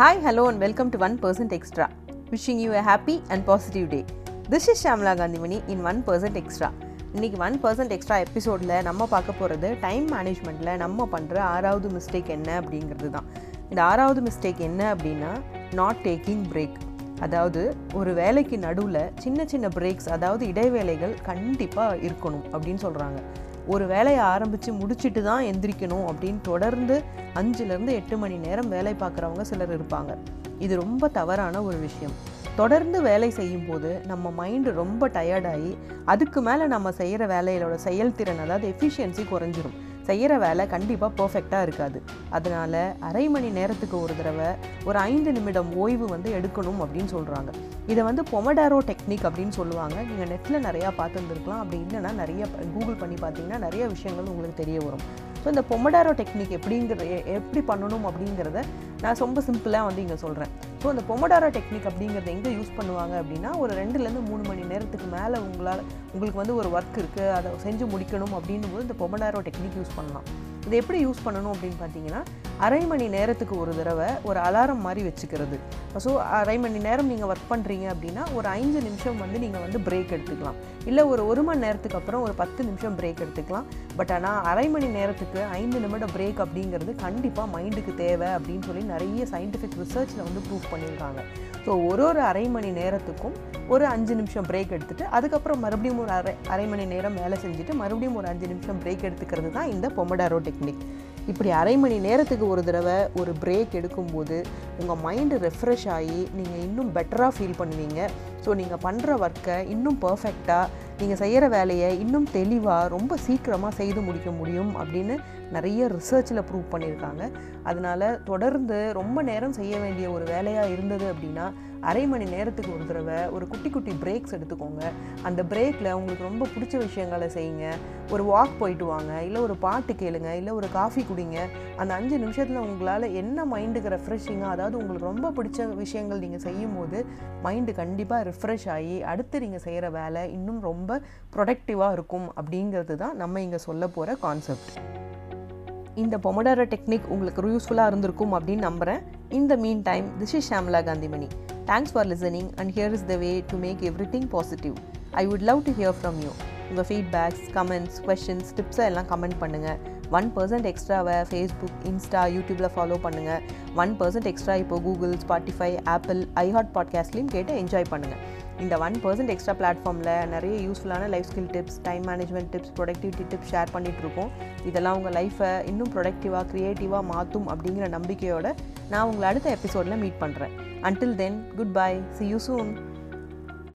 Hi, hello, and welcome to 1% Extra. Wishing you a happy and positive day. This is Shamla Gandhimani in 1% Extra. இன்னைக்கு one percent extra எபிசோடில் நம்ம பார்க்க போகிறது time மேனேஜ்மெண்ட்டில் நம்ம பண்ணுற ஆறாவது மிஸ்டேக் என்ன அப்படிங்கிறது தான் இந்த ஆறாவது மிஸ்டேக் என்ன அப்படின்னா நாட் டேக்கிங் பிரேக் அதாவது ஒரு வேலைக்கு நடுவில் சின்ன சின்ன பிரேக்ஸ் அதாவது இடைவேளைகள் கண்டிப்பாக இருக்கணும் அப்படின்னு சொல்கிறாங்க ஒரு வேலையை ஆரம்பித்து முடிச்சுட்டு தான் எந்திரிக்கணும் அப்படின்னு தொடர்ந்து அஞ்சுலேருந்து எட்டு மணி நேரம் வேலை பார்க்குறவங்க சிலர் இருப்பாங்க. இது ரொம்ப தவறான ஒரு விஷயம். தொடர்ந்து வேலை செய்யும்போது நம்ம மைண்டு ரொம்ப டயர்டாகி அதுக்கு மேலே நம்ம செய்கிற வேலையோட செயல்திறன் அதாவது எஃபிஷியன்சி குறைஞ்சிரும். செய்கிற வேலை கண்டிப்பாக பர்ஃபெக்டாக இருக்காது. அதனால் அரை மணி நேரத்துக்கு ஒரு தடவை ஒரு ஐந்து நிமிடம் ஓய்வு வந்து எடுக்கணும் அப்படின்னு சொல்கிறாங்க இதை வந்து பொமடாரோ டெக்னிக் அப்படின்னு சொல்லுவாங்க. நீங்கள் நெட்டில் நிறையா பார்த்துருந்துருக்கலாம். அப்படி இல்லைன்னா நிறைய கூகுள் பண்ணி பார்த்தீங்கன்னா நிறைய விஷயங்கள் உங்களுக்கு தெரிய வரும். ஸோ இந்த பொமடாரோ டெக்னிக் எப்படிங்கிற எப்படி பண்ணணும் அப்படிங்கிறத நான் ரொம்ப சிம்பிளாக வந்து இங்கே சொல்கிறேன் ஸோ இந்த பொமடாரோ டெக்னிக் அப்படிங்கிறத எங்கே யூஸ் பண்ணுவாங்க அப்படின்னா ஒரு ரெண்டுலேருந்து மூணு மணி நேரத்துக்கு மேலே உங்களால் உங்களுக்கு வந்து ஒரு ஒர்க் இருக்குது அதை செஞ்சு முடிக்கணும் அப்படின்னும் போது இந்த பொமடாரோ டெக்னிக் யூஸ் பண்ணலாம். இது எப்படி யூஸ் பண்ணணும் அப்படின்னு பார்த்தீங்கன்னா அரை மணி நேரத்துக்கு ஒரு தடவை ஒரு அலாரம் மாதிரி வச்சுக்கிறது. ஸோ அரை மணி நேரம் நீங்கள் ஒர்க் பண்ணுறீங்க அப்படின்னா ஒரு ஐந்து நிமிஷம் வந்து நீங்கள் வந்து பிரேக் எடுத்துக்கலாம். இல்லை ஒரு ஒரு மணி நேரத்துக்கு அப்புறம் ஒரு பத்து நிமிஷம் பிரேக் எடுத்துக்கலாம். பட் ஆனால் அரை மணி நேரத்துக்கு ஐந்து நிமிடம் பிரேக் அப்படிங்கிறது கண்டிப்பாக மைண்டுக்கு தேவை அப்படின்னு சொல்லி நிறைய சயின்டிஃபிக் ரிசர்ச்சில் வந்து ப்ரூவ் பண்ணியிருக்காங்க. ஸோ ஒரு ஒரு அரை மணி நேரத்துக்கும் ஒரு அஞ்சு நிமிஷம் பிரேக் எடுத்துகிட்டு அதுக்கப்புறம் மறுபடியும் ஒரு அரை அரை மணி நேரம் வேலை செஞ்சுட்டு மறுபடியும் ஒரு அஞ்சு நிமிஷம் பிரேக் எடுத்துக்கிறது தான் இந்த பொமடாரோ டெக்னிக் இப்படி அரை மணி நேரத்துக்கு ஒரு தடவை ஒரு பிரேக் எடுக்கும்போது உங்கள் மைண்டு ரெஃப்ரெஷ் ஆகி நீங்கள் இன்னும் பெட்டராக ஃபீல் பண்ணுவீங்க. ஸோ நீங்கள் பண்ணுற ஒர்க்கை இன்னும் பர்ஃபெக்டாக நீங்கள் செய்கிற வேலையை இன்னும் தெளிவாக ரொம்ப சீக்கிரமாக செய்து முடிக்க முடியும் அப்படின்னு நிறைய ரிசர்ச்சில் ப்ரூவ் பண்ணியிருக்காங்க. அதனால் தொடர்ந்து ரொம்ப நேரம் செய்ய வேண்டிய ஒரு வேலையாக இருந்தது அப்படின்னா அரை மணி நேரத்துக்கு ஒரு தடவை ஒரு குட்டி குட்டி பிரேக்ஸ் எடுத்துக்கோங்க. அந்த பிரேக்கில் உங்களுக்கு ரொம்ப பிடிச்ச விஷயங்களை செய்யுங்க. ஒரு வாக் போயிட்டு வாங்க இல்லை ஒரு பாட்டு கேளுங்க இல்லை ஒரு காஃபி குடிங்க. அந்த அஞ்சு நிமிஷத்தில் உங்களால் என்ன மைண்டுக்கு ரெஃப்ரெஷிங்காக அதாவது உங்களுக்கு ரொம்ப பிடிச்ச விஷயங்கள் நீங்கள் செய்யும் போது மைண்டு கண்டிப்பாக ரிஃப்ரெஷ் ஆகி அடுத்து நீங்கள் செய்கிற வேலை இன்னும் ரொம்ப ப்ரொடக்டிவாக இருக்கும் அப்படிங்கிறது தான் நம்ம இங்கே சொல்ல போகிற கான்செப்ட் இந்த பொமடாரோ டெக்னிக் உங்களுக்கு யூஸ்ஃபுல்லாக இருந்திருக்கும் அப்படின்னு நம்புகிறேன் இந்த meantime this is Shamla Kanthimani thanks for listening and here is the way to make everything positive I would love to hear from you உங்கள் ஃபீட்பேக்ஸ் கமெண்ட்ஸ் கொஷின்ஸ் டிப்ஸை எல்லாம் கமெண்ட் பண்ணுங்கள் ஒன் பர்சன்ட் எக்ஸ்ட்ராவை ஃபேஸ்புக் இன்ஸ்டா யூடியூப்பில் follow பண்ணுங்கள் one percent extra இப்போ Google Spotify Apple iHeart பாட்காஸ்ட்லேயும் கேட்டு என்ஜாய் பண்ணுங்கள் இந்த ஒன் பர்சன்ட் எக்ஸ்ட்ரா பிளாட்ஃபார்மில் நிறைய யூஸ்ஃபுல்லான life skill tips time management tips productivity tips share பண்ணிகிட்ருக்கோம் இதெல்லாம் உங்கள் லைஃப்பை இன்னும் ப்ரொடக்டிவாக க்ரியேட்டிவாக மாற்றும் அப்படிங்கிற நம்பிக்கையோடு நான் உங்களை அடுத்த எபிசோடில் மீட் பண்ணுறேன் until then good bye see you soon